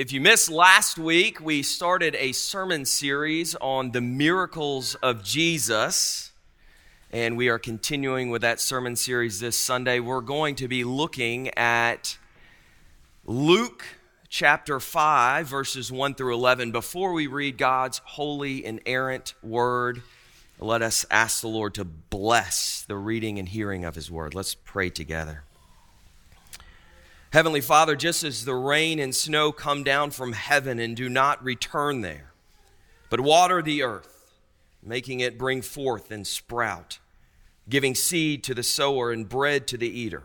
If you missed last week, we started a sermon series on the miracles of Jesus. And we are continuing with that sermon series this Sunday. We're going to be looking at Luke chapter 5, verses 1 through 11. Before we read God's holy, inerrant word, let us ask the Lord to bless the reading and hearing of his word. Let's pray together. Heavenly Father, just as the rain and snow come down from heaven and do not return there, but water the earth, making it bring forth and sprout, giving seed to the sower and bread to the eater,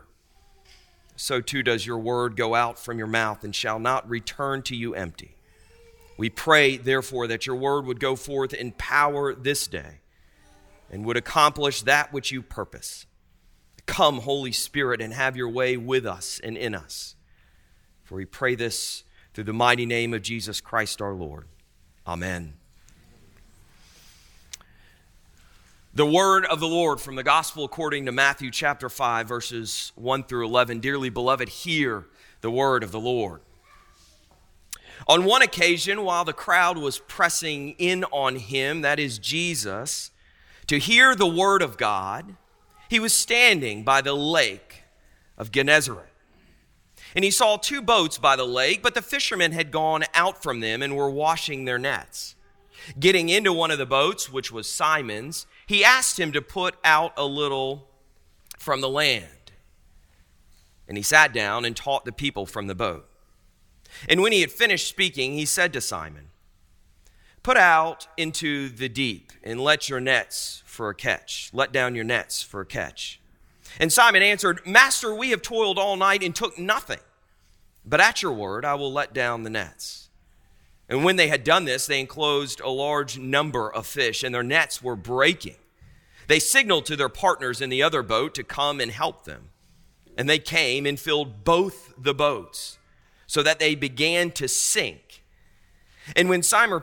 so too does your word go out from your mouth and shall not return to you empty. We pray, therefore, that your word would go forth in power this day and would accomplish that which you purpose. Come, Holy Spirit, and have your way with us and in us. For we pray this through the mighty name of Jesus Christ our Lord. Amen. The word of the Lord from the gospel according to Matthew chapter 5, verses 1 through 11. Dearly beloved, hear the word of the Lord. On one occasion, while the crowd was pressing in on him, that is Jesus, to hear the word of God, he was standing by the lake of Gennesaret. And he saw two boats by the lake, but the fishermen had gone out from them and were washing their nets. Getting into one of the boats, which was Simon's, he asked him to put out a little from the land. And he sat down and taught the people from the boat. And when he had finished speaking, he said to Simon, Put out into the deep and let your nets for a catch. Let down your nets for a catch. And Simon answered, Master, we have toiled all night and took nothing. But at your word, I will let down the nets. And when they had done this, they enclosed a large number of fish, and their nets were breaking. They signaled to their partners in the other boat to come and help them. And they came and filled both the boats, so that they began to sink. And when Simon,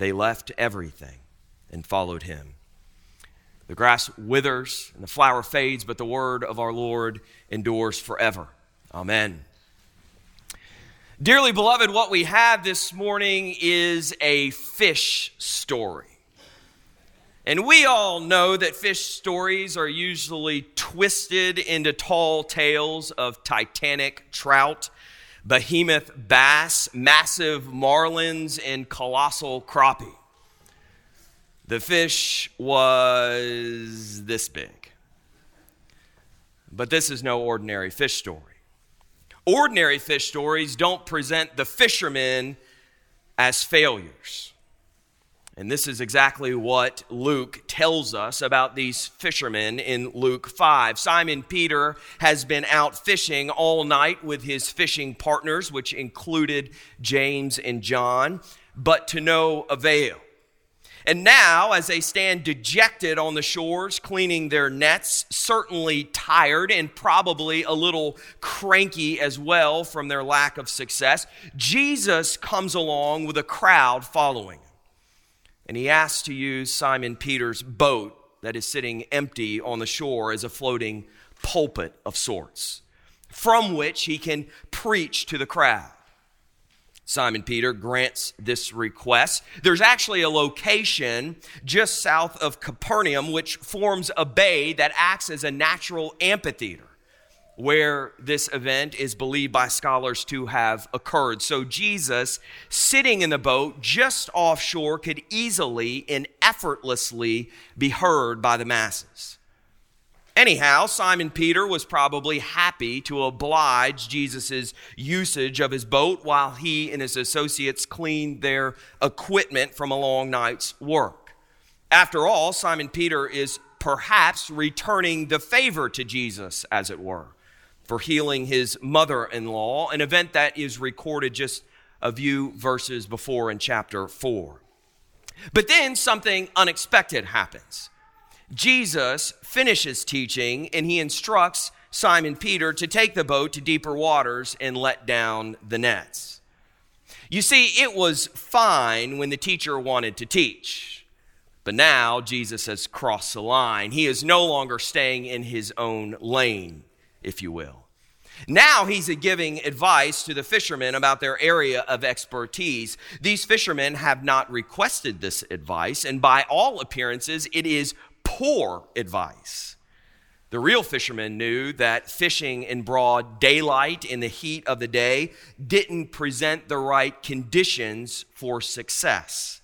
they left everything and followed him. The grass withers and the flower fades, but the word of our Lord endures forever. Amen. Dearly beloved, what we have this morning is a fish story. And we all know that fish stories are usually twisted into tall tales of titanic trout behemoth bass, massive marlins, and colossal crappie. The fish was this big. But this is no ordinary fish story. Ordinary fish stories don't present the fishermen as failures. And this is exactly what Luke tells us about these fishermen in Luke 5. Simon Peter has been out fishing all night with his fishing partners, which included James and John, but to no avail. And now, as they stand dejected on the shores, cleaning their nets, certainly tired and probably a little cranky as well from their lack of success, Jesus comes along with a crowd following and he asks to use Simon Peter's boat that is sitting empty on the shore as a floating pulpit of sorts, from which he can preach to the crowd. Simon Peter grants this request. There's actually a location just south of Capernaum which forms a bay that acts as a natural amphitheater where this event is believed by scholars to have occurred. So Jesus, sitting in the boat just offshore, could easily and effortlessly be heard by the masses. Anyhow, Simon Peter was probably happy to oblige Jesus' usage of his boat while he and his associates cleaned their equipment from a long night's work. After all, Simon Peter is perhaps returning the favor to Jesus, as it were for healing his mother in law, an event that is recorded just a few verses before in chapter 4. But then something unexpected happens. Jesus finishes teaching and he instructs Simon Peter to take the boat to deeper waters and let down the nets. You see, it was fine when the teacher wanted to teach. But now Jesus has crossed the line. He is no longer staying in his own lane, if you will. Now he's giving advice to the fishermen about their area of expertise. These fishermen have not requested this advice, and by all appearances, it is poor advice. The real fishermen knew that fishing in broad daylight in the heat of the day didn't present the right conditions for success.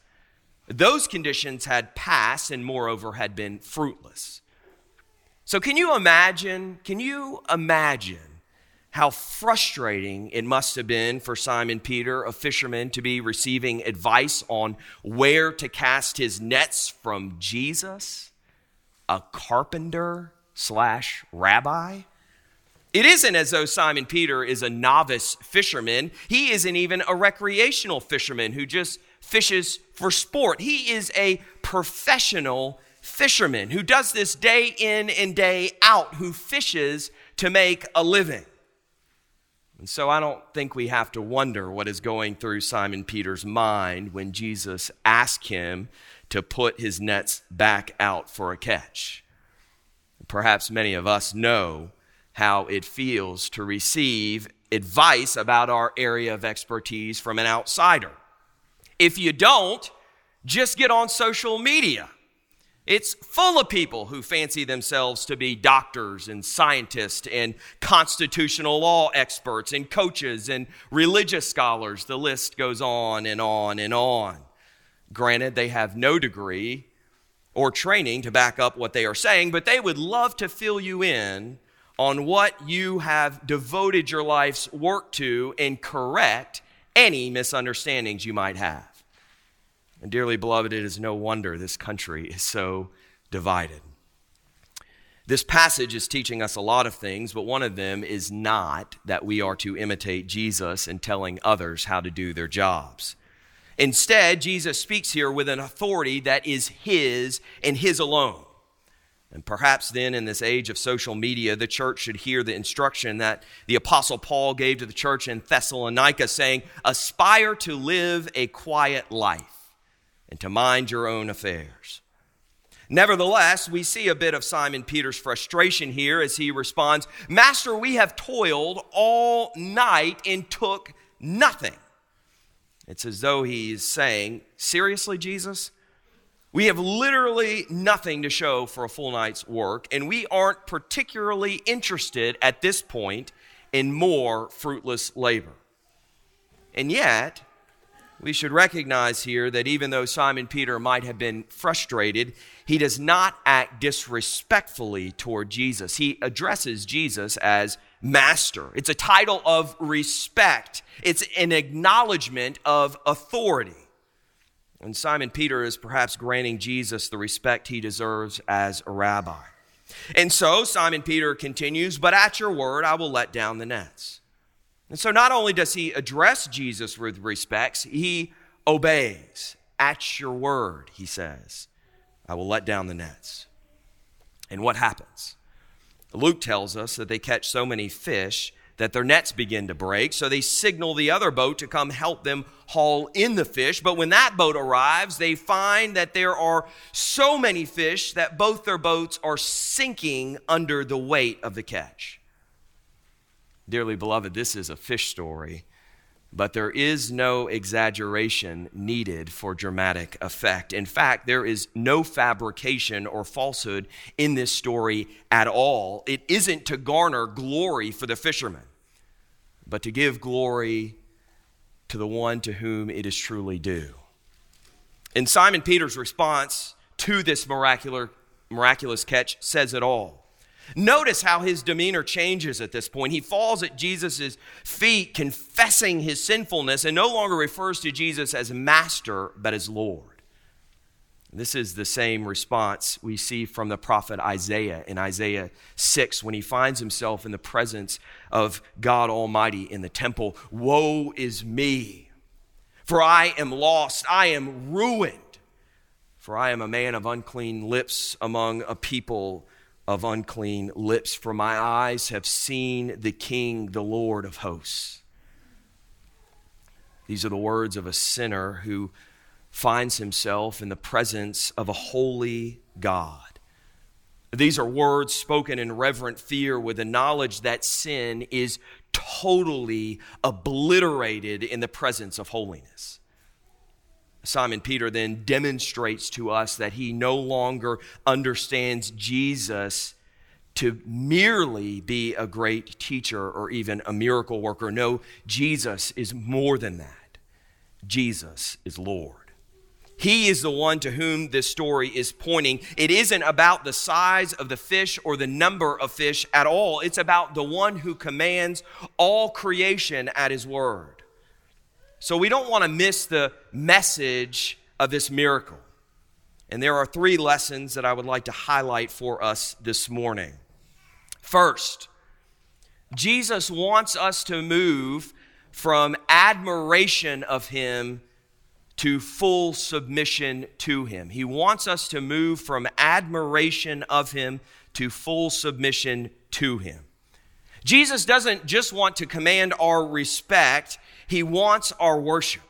Those conditions had passed and, moreover, had been fruitless. So, can you imagine? Can you imagine how frustrating it must have been for Simon Peter, a fisherman, to be receiving advice on where to cast his nets from Jesus, a carpenter slash rabbi. It isn't as though Simon Peter is a novice fisherman. He isn't even a recreational fisherman who just fishes for sport. He is a professional fisherman who does this day in and day out, who fishes to make a living. And so I don't think we have to wonder what is going through Simon Peter's mind when Jesus asked him to put his nets back out for a catch. Perhaps many of us know how it feels to receive advice about our area of expertise from an outsider. If you don't, just get on social media it's full of people who fancy themselves to be doctors and scientists and constitutional law experts and coaches and religious scholars. The list goes on and on and on. Granted, they have no degree or training to back up what they are saying, but they would love to fill you in on what you have devoted your life's work to and correct any misunderstandings you might have. And dearly beloved, it is no wonder this country is so divided. This passage is teaching us a lot of things, but one of them is not that we are to imitate Jesus in telling others how to do their jobs. Instead, Jesus speaks here with an authority that is His and His alone. And perhaps then, in this age of social media, the church should hear the instruction that the Apostle Paul gave to the church in Thessalonica, saying, Aspire to live a quiet life and to mind your own affairs. Nevertheless, we see a bit of Simon Peter's frustration here as he responds, Master, we have toiled all night and took nothing. It's as though he's saying, Seriously, Jesus? We have literally nothing to show for a full night's work, and we aren't particularly interested at this point in more fruitless labor. And yet, we should recognize here that even though Simon Peter might have been frustrated, he does not act disrespectfully toward Jesus. He addresses Jesus as master. It's a title of respect, it's an acknowledgement of authority. And Simon Peter is perhaps granting Jesus the respect he deserves as a rabbi. And so Simon Peter continues, But at your word, I will let down the nets. And so not only does he address Jesus with respects, he obeys. At your word, he says, I will let down the nets. And what happens? Luke tells us that they catch so many fish that their nets begin to break. So they signal the other boat to come help them haul in the fish. But when that boat arrives, they find that there are so many fish that both their boats are sinking under the weight of the catch. Dearly beloved, this is a fish story, but there is no exaggeration needed for dramatic effect. In fact, there is no fabrication or falsehood in this story at all. It isn't to garner glory for the fishermen, but to give glory to the one to whom it is truly due. And Simon Peter's response to this miraculous, miraculous catch says it all. Notice how his demeanor changes at this point. He falls at Jesus' feet, confessing his sinfulness, and no longer refers to Jesus as master, but as Lord. This is the same response we see from the prophet Isaiah in Isaiah 6 when he finds himself in the presence of God Almighty in the temple. Woe is me! For I am lost, I am ruined. For I am a man of unclean lips among a people of unclean lips. For my eyes have seen the King, the Lord of hosts. These are the words of a sinner who finds himself in the presence of a holy God. These are words spoken in reverent fear with the knowledge that sin is totally obliterated in the presence of holiness. Simon Peter then demonstrates to us that he no longer understands Jesus to merely be a great teacher or even a miracle worker. No, Jesus is more than that. Jesus is Lord. He is the one to whom this story is pointing. It isn't about the size of the fish or the number of fish at all. It's about the one who commands all creation at his word. So we don't want to miss the message of this miracle. And there are three lessons that I would like to highlight for us this morning. First, Jesus wants us to move from admiration of him to full submission to him. He wants us to move from admiration of him to full submission to him. Jesus doesn't just want to command our respect, he wants our worship.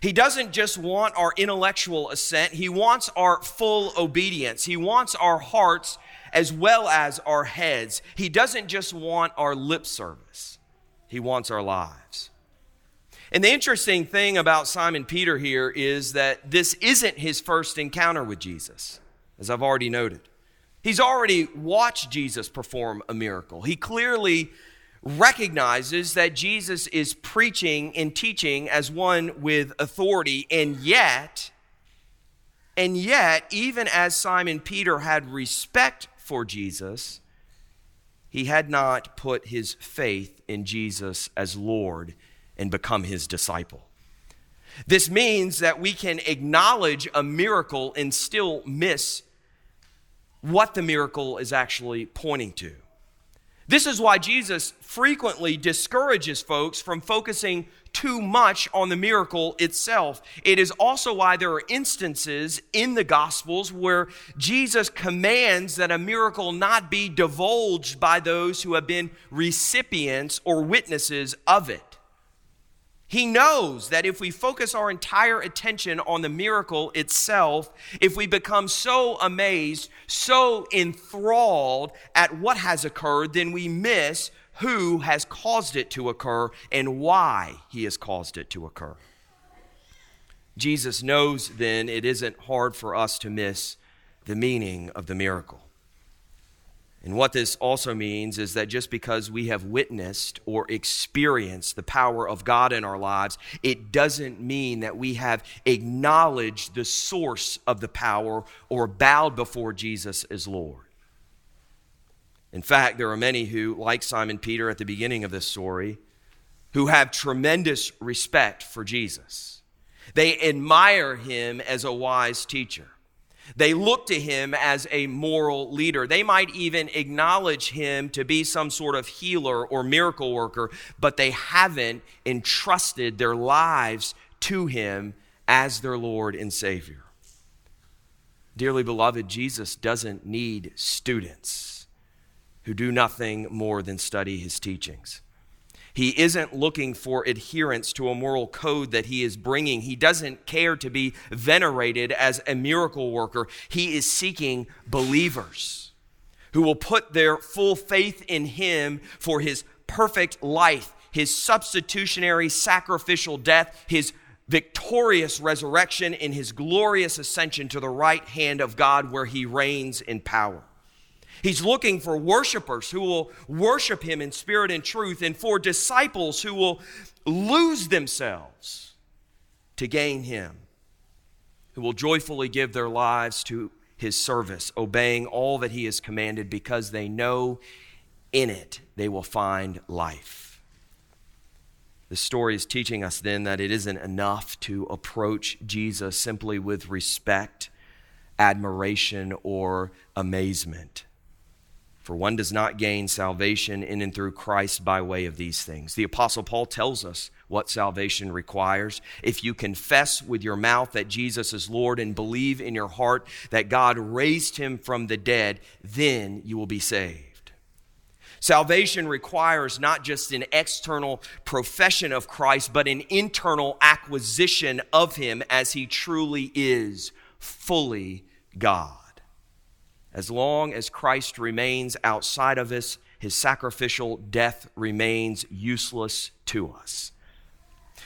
He doesn't just want our intellectual assent, he wants our full obedience. He wants our hearts as well as our heads. He doesn't just want our lip service, he wants our lives. And the interesting thing about Simon Peter here is that this isn't his first encounter with Jesus, as I've already noted. He's already watched Jesus perform a miracle. He clearly recognizes that Jesus is preaching and teaching as one with authority, and yet, and yet, even as Simon Peter had respect for Jesus, he had not put his faith in Jesus as Lord and become his disciple. This means that we can acknowledge a miracle and still miss what the miracle is actually pointing to. This is why Jesus frequently discourages folks from focusing too much on the miracle itself. It is also why there are instances in the Gospels where Jesus commands that a miracle not be divulged by those who have been recipients or witnesses of it. He knows that if we focus our entire attention on the miracle itself, if we become so amazed, so enthralled at what has occurred, then we miss who has caused it to occur and why he has caused it to occur. Jesus knows then it isn't hard for us to miss the meaning of the miracle. And what this also means is that just because we have witnessed or experienced the power of God in our lives, it doesn't mean that we have acknowledged the source of the power or bowed before Jesus as Lord. In fact, there are many who, like Simon Peter at the beginning of this story, who have tremendous respect for Jesus. They admire him as a wise teacher. They look to him as a moral leader. They might even acknowledge him to be some sort of healer or miracle worker, but they haven't entrusted their lives to him as their Lord and Savior. Dearly beloved, Jesus doesn't need students who do nothing more than study his teachings. He isn't looking for adherence to a moral code that he is bringing. He doesn't care to be venerated as a miracle worker. He is seeking believers who will put their full faith in him for his perfect life, his substitutionary sacrificial death, his victorious resurrection, and his glorious ascension to the right hand of God where he reigns in power. He's looking for worshipers who will worship him in spirit and truth, and for disciples who will lose themselves to gain him, who will joyfully give their lives to his service, obeying all that he has commanded because they know in it they will find life. The story is teaching us then that it isn't enough to approach Jesus simply with respect, admiration, or amazement. For one does not gain salvation in and through Christ by way of these things. The Apostle Paul tells us what salvation requires. If you confess with your mouth that Jesus is Lord and believe in your heart that God raised him from the dead, then you will be saved. Salvation requires not just an external profession of Christ, but an internal acquisition of him as he truly is, fully God. As long as Christ remains outside of us, his sacrificial death remains useless to us.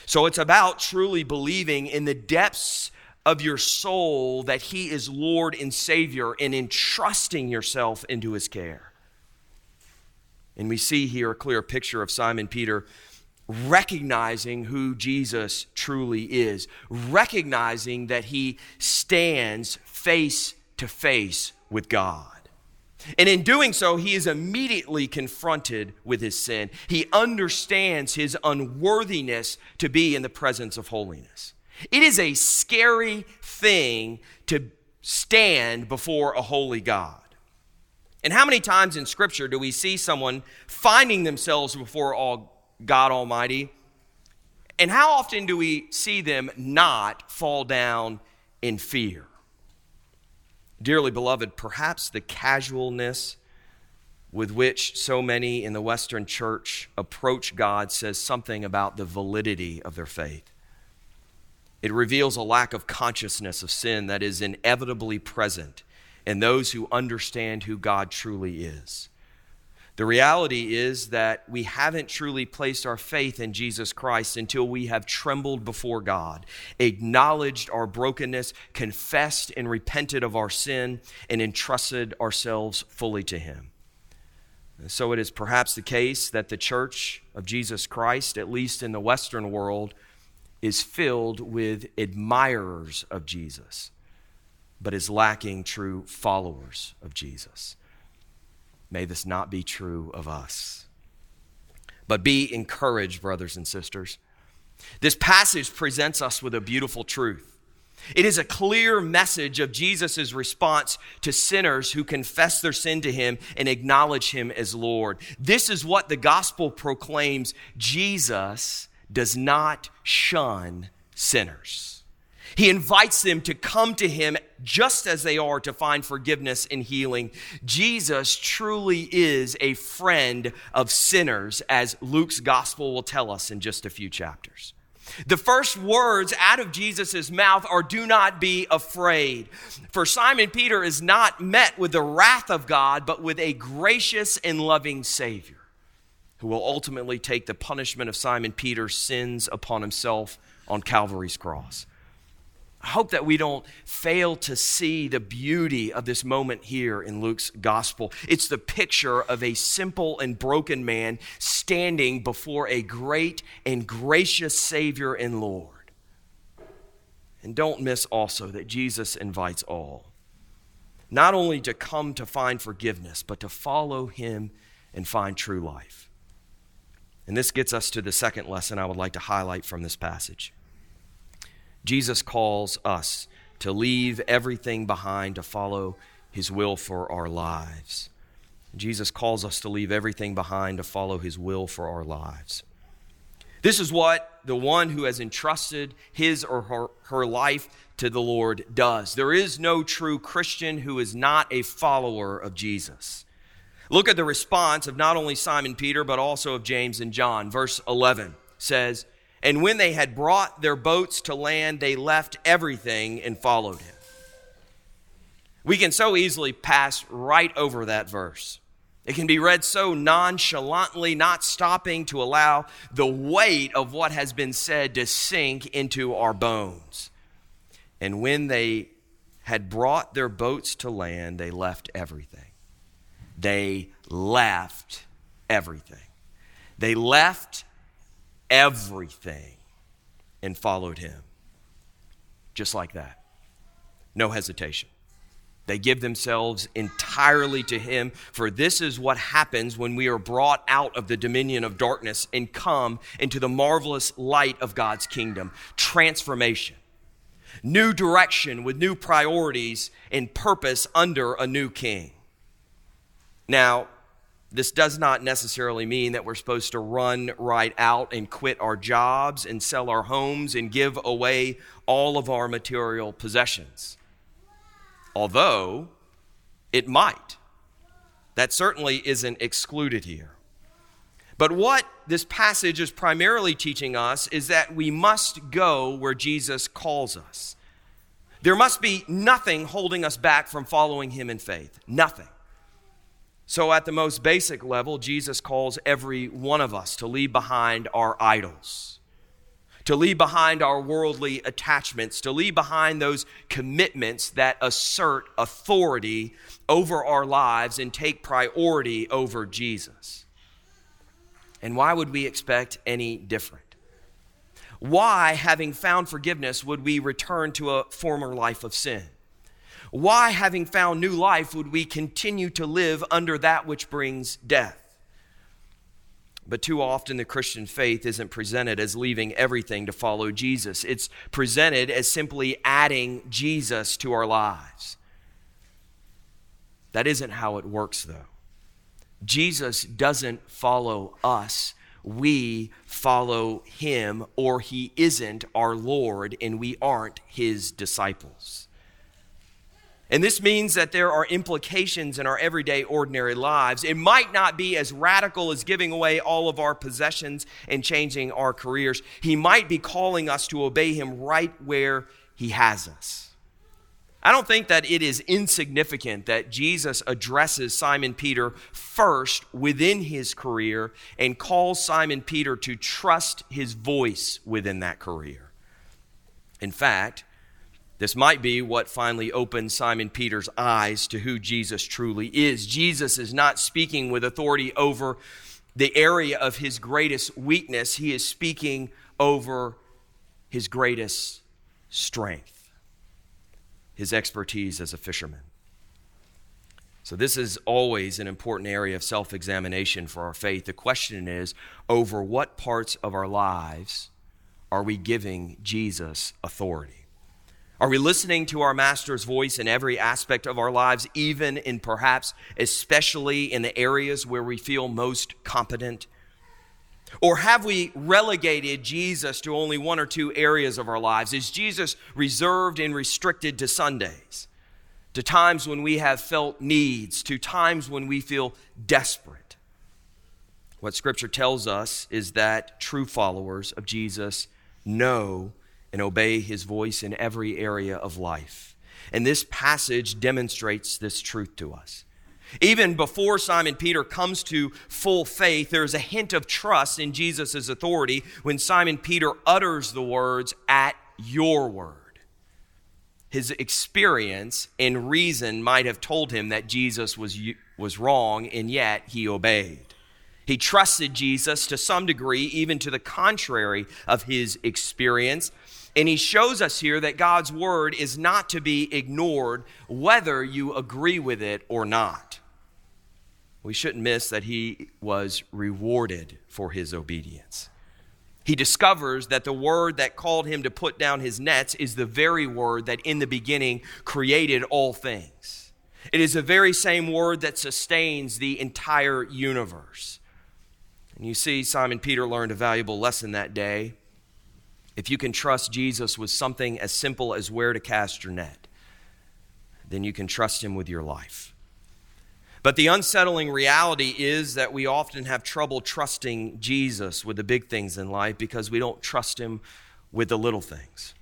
So it's about truly believing in the depths of your soul that he is Lord and Savior and entrusting yourself into his care. And we see here a clear picture of Simon Peter recognizing who Jesus truly is, recognizing that he stands face to face with God. And in doing so, he is immediately confronted with his sin. He understands his unworthiness to be in the presence of holiness. It is a scary thing to stand before a holy God. And how many times in Scripture do we see someone finding themselves before all God Almighty? And how often do we see them not fall down in fear? Dearly beloved, perhaps the casualness with which so many in the Western church approach God says something about the validity of their faith. It reveals a lack of consciousness of sin that is inevitably present in those who understand who God truly is. The reality is that we haven't truly placed our faith in Jesus Christ until we have trembled before God, acknowledged our brokenness, confessed and repented of our sin, and entrusted ourselves fully to Him. And so it is perhaps the case that the church of Jesus Christ, at least in the Western world, is filled with admirers of Jesus, but is lacking true followers of Jesus. May this not be true of us. But be encouraged, brothers and sisters. This passage presents us with a beautiful truth. It is a clear message of Jesus' response to sinners who confess their sin to him and acknowledge him as Lord. This is what the gospel proclaims Jesus does not shun sinners. He invites them to come to him just as they are to find forgiveness and healing. Jesus truly is a friend of sinners, as Luke's gospel will tell us in just a few chapters. The first words out of Jesus' mouth are do not be afraid. For Simon Peter is not met with the wrath of God, but with a gracious and loving Savior who will ultimately take the punishment of Simon Peter's sins upon himself on Calvary's cross. I hope that we don't fail to see the beauty of this moment here in Luke's gospel. It's the picture of a simple and broken man standing before a great and gracious Savior and Lord. And don't miss also that Jesus invites all, not only to come to find forgiveness, but to follow him and find true life. And this gets us to the second lesson I would like to highlight from this passage. Jesus calls us to leave everything behind to follow his will for our lives. Jesus calls us to leave everything behind to follow his will for our lives. This is what the one who has entrusted his or her, her life to the Lord does. There is no true Christian who is not a follower of Jesus. Look at the response of not only Simon Peter, but also of James and John. Verse 11 says, and when they had brought their boats to land, they left everything and followed him. We can so easily pass right over that verse. It can be read so nonchalantly, not stopping to allow the weight of what has been said to sink into our bones. And when they had brought their boats to land, they left everything. They left everything. They left everything and followed him. Just like that. No hesitation. They give themselves entirely to Him, for this is what happens when we are brought out of the dominion of darkness and come into the marvelous light of God's kingdom. Transformation, new direction with new priorities and purpose under a new king. Now, This does not necessarily mean that we're supposed to run right out and quit our jobs and sell our homes and give away all of our material possessions. Although it might. That certainly isn't excluded here. But what this passage is primarily teaching us is that we must go where Jesus calls us. There must be nothing holding us back from following him in faith. Nothing. So, at the most basic level, Jesus calls every one of us to leave behind our idols, to leave behind our worldly attachments, to leave behind those commitments that assert authority over our lives and take priority over Jesus. And why would we expect any different? Why, having found forgiveness, would we return to a former life of sin? Why, having found new life, would we continue to live under that which brings death? But too often, the Christian faith isn't presented as leaving everything to follow Jesus. It's presented as simply adding Jesus to our lives. That isn't how it works, though. Jesus doesn't follow us, we follow him, or he isn't our Lord, and we aren't his disciples. And this means that there are implications in our everyday, ordinary lives. It might not be as radical as giving away all of our possessions and changing our careers. He might be calling us to obey Him right where He has us. I don't think that it is insignificant that Jesus addresses Simon Peter first within his career and calls Simon Peter to trust his voice within that career. In fact, this might be what finally opened Simon Peter's eyes to who Jesus truly is. Jesus is not speaking with authority over the area of his greatest weakness, he is speaking over his greatest strength, his expertise as a fisherman. So, this is always an important area of self examination for our faith. The question is over what parts of our lives are we giving Jesus authority? Are we listening to our Master's voice in every aspect of our lives, even in perhaps, especially in the areas where we feel most competent? Or have we relegated Jesus to only one or two areas of our lives? Is Jesus reserved and restricted to Sundays, to times when we have felt needs, to times when we feel desperate? What Scripture tells us is that true followers of Jesus know and obey his voice in every area of life. And this passage demonstrates this truth to us. Even before Simon Peter comes to full faith, there is a hint of trust in Jesus' authority when Simon Peter utters the words, at your word. His experience and reason might have told him that Jesus was, was wrong, and yet he obeyed. He trusted Jesus to some degree, even to the contrary of his experience. And he shows us here that God's word is not to be ignored, whether you agree with it or not. We shouldn't miss that he was rewarded for his obedience. He discovers that the word that called him to put down his nets is the very word that in the beginning created all things. It is the very same word that sustains the entire universe. And you see, Simon Peter learned a valuable lesson that day if you can trust Jesus with something as simple as where to cast your net, then you can trust him with your life. But the unsettling reality is that we often have trouble trusting Jesus with the big things in life because we don't trust him with the little things.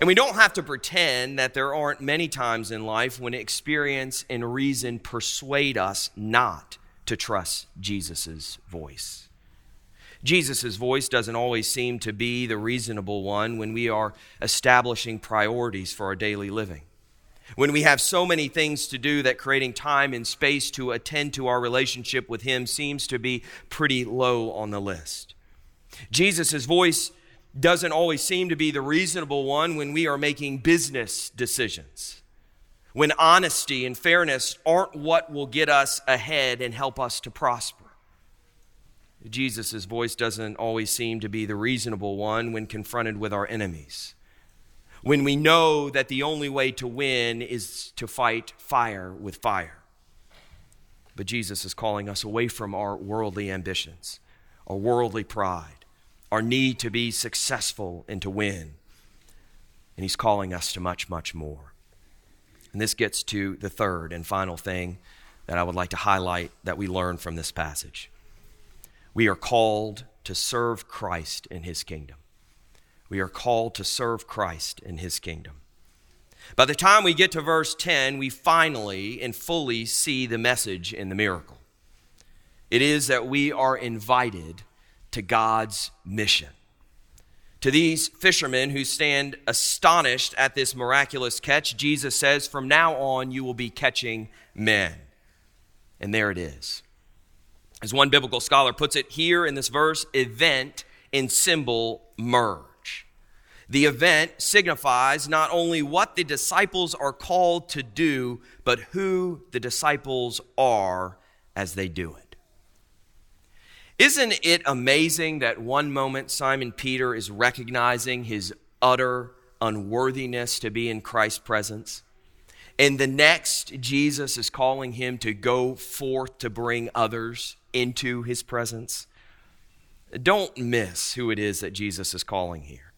And we don't have to pretend that there aren't many times in life when experience and reason persuade us not to trust Jesus' voice. Jesus' voice doesn't always seem to be the reasonable one when we are establishing priorities for our daily living. When we have so many things to do that creating time and space to attend to our relationship with Him seems to be pretty low on the list. Jesus' voice doesn't always seem to be the reasonable one when we are making business decisions. When honesty and fairness aren't what will get us ahead and help us to prosper. Jesus' voice doesn't always seem to be the reasonable one when confronted with our enemies. When we know that the only way to win is to fight fire with fire. But Jesus is calling us away from our worldly ambitions, our worldly pride, our need to be successful and to win. And He's calling us to much, much more. And this gets to the third and final thing that I would like to highlight that we learn from this passage. We are called to serve Christ in His kingdom. We are called to serve Christ in His kingdom. By the time we get to verse 10, we finally and fully see the message in the miracle. It is that we are invited to God's mission. To these fishermen who stand astonished at this miraculous catch, Jesus says, From now on, you will be catching men. And there it is. As one biblical scholar puts it here in this verse, event and symbol merge. The event signifies not only what the disciples are called to do, but who the disciples are as they do it. Isn't it amazing that one moment Simon Peter is recognizing his utter unworthiness to be in Christ's presence? And the next, Jesus is calling him to go forth to bring others into his presence. Don't miss who it is that Jesus is calling here.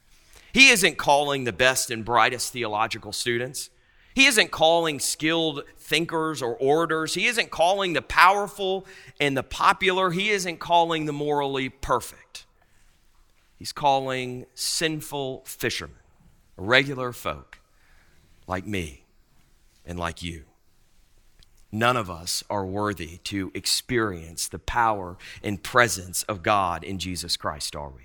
He isn't calling the best and brightest theological students. He isn't calling skilled thinkers or orators. He isn't calling the powerful and the popular. He isn't calling the morally perfect. He's calling sinful fishermen, regular folk like me and like you. None of us are worthy to experience the power and presence of God in Jesus Christ, are we?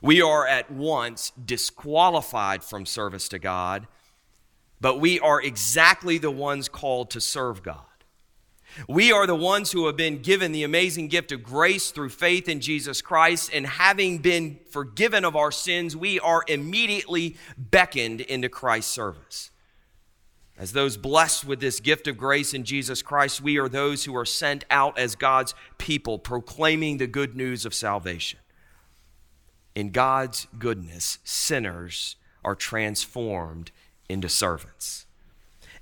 We are at once disqualified from service to God, but we are exactly the ones called to serve God. We are the ones who have been given the amazing gift of grace through faith in Jesus Christ, and having been forgiven of our sins, we are immediately beckoned into Christ's service. As those blessed with this gift of grace in Jesus Christ, we are those who are sent out as God's people, proclaiming the good news of salvation in God's goodness, sinners are transformed into servants.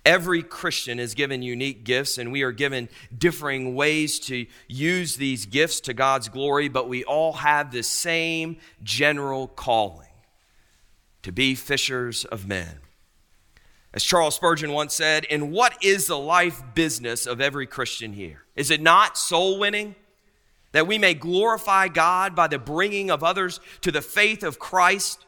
Every Christian is given unique gifts, and we are given differing ways to use these gifts to God's glory, but we all have the same general calling to be fishers of men. As Charles Spurgeon once said, "In what is the life business of every Christian here? Is it not soul winning? that we may glorify God by the bringing of others to the faith of Christ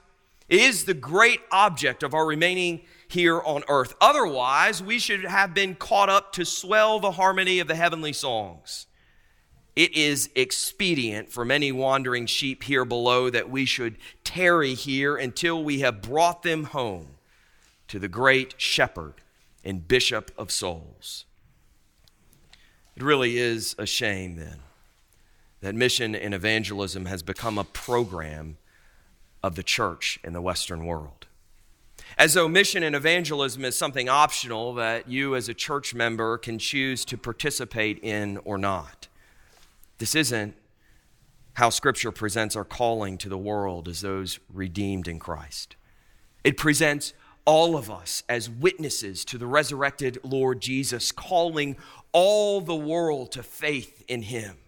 is the great object of our remaining here on earth. Otherwise, we should have been caught up to swell the harmony of the heavenly songs. It is expedient for many wandering sheep here below that we should tarry here until we have brought them home to the great shepherd and bishop of souls. It really is a shame then that mission and evangelism has become a program of the church in the Western world. As though mission and evangelism is something optional that you, as a church member, can choose to participate in or not. This isn't how Scripture presents our calling to the world as those redeemed in Christ. It presents all of us as witnesses to the resurrected Lord Jesus, calling all the world to faith in Him.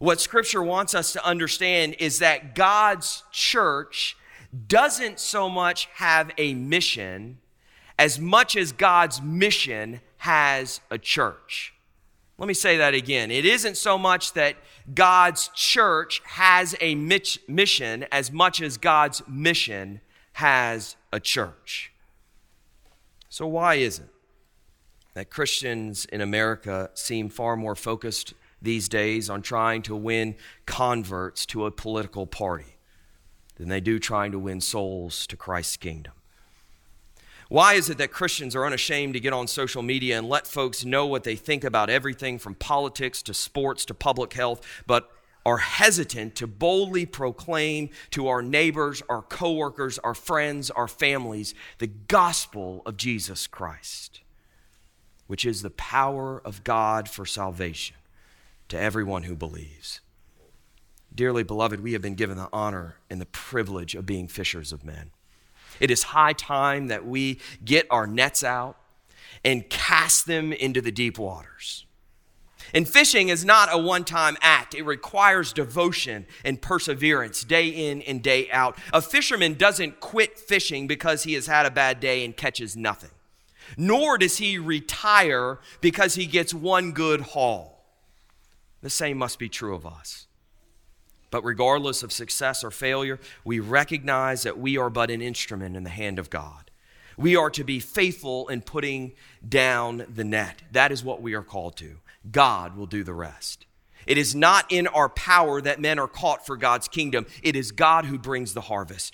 What Scripture wants us to understand is that God's church doesn't so much have a mission as much as God's mission has a church. Let me say that again. It isn't so much that God's church has a mission as much as God's mission has a church. So, why is it that Christians in America seem far more focused these days on trying to win converts to a political party than they do trying to win souls to Christ's kingdom. Why is it that Christians are unashamed to get on social media and let folks know what they think about everything from politics to sports to public health, but are hesitant to boldly proclaim to our neighbors, our coworkers, our friends, our families the gospel of Jesus Christ, which is the power of God for salvation to everyone who believes. Dearly beloved, we have been given the honor and the privilege of being fishers of men. It is high time that we get our nets out and cast them into the deep waters. And fishing is not a one time act, it requires devotion and perseverance day in and day out. A fisherman doesn't quit fishing because he has had a bad day and catches nothing, nor does he retire because he gets one good haul. The same must be true of us. But regardless of success or failure, we recognize that we are but an instrument in the hand of God. We are to be faithful in putting down the net. That is what we are called to. God will do the rest. It is not in our power that men are caught for God's kingdom. It is God who brings the harvest.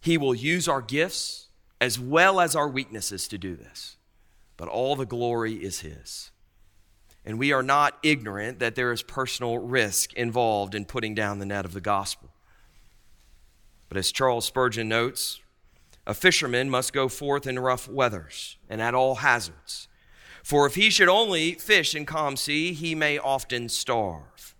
He will use our gifts as well as our weaknesses to do this. But all the glory is His. And we are not ignorant that there is personal risk involved in putting down the net of the gospel. But as Charles Spurgeon notes, a fisherman must go forth in rough weathers and at all hazards for if he should only fish in calm sea, he may often starve.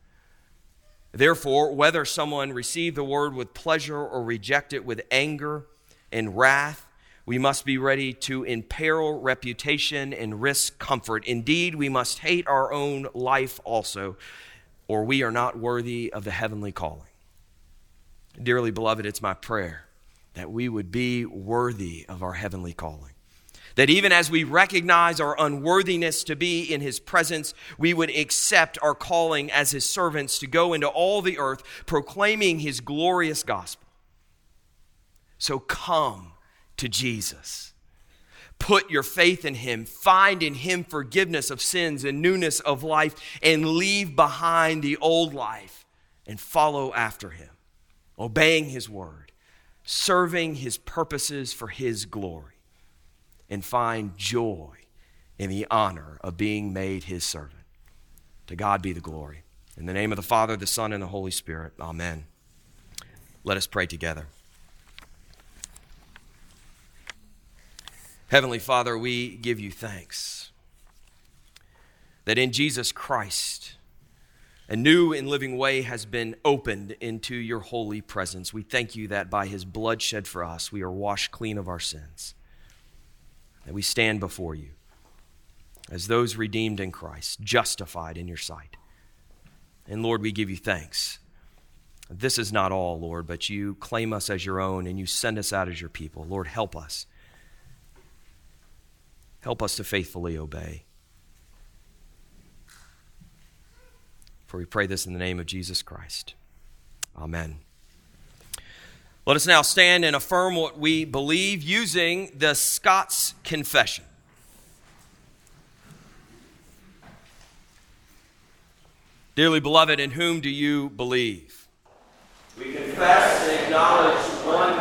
Therefore, whether someone receive the word with pleasure or reject it with anger and wrath, we must be ready to imperil reputation and risk comfort. Indeed, we must hate our own life also, or we are not worthy of the heavenly calling. Dearly beloved, it's my prayer that we would be worthy of our heavenly calling. That even as we recognize our unworthiness to be in his presence, we would accept our calling as his servants to go into all the earth proclaiming his glorious gospel. So come to Jesus. Put your faith in him, find in him forgiveness of sins and newness of life, and leave behind the old life and follow after him, obeying his word, serving his purposes for his glory and find joy in the honor of being made his servant. To God be the glory. In the name of the Father, the Son, and the Holy Spirit, amen. Let us pray together. Heavenly Father, we give you thanks that in Jesus Christ, a new and living way has been opened into your holy presence. We thank you that by his blood shed for us, we are washed clean of our sins that we stand before you as those redeemed in Christ, justified in your sight. And Lord, we give you thanks. This is not all, Lord, but you claim us as your own and you send us out as your people. Lord, help us. Help us to faithfully obey. For we pray this in the name of Jesus Christ. Amen. Let us now stand and affirm what we believe using the Scots Confession. Dearly beloved, in whom do you believe? We confess and acknowledge one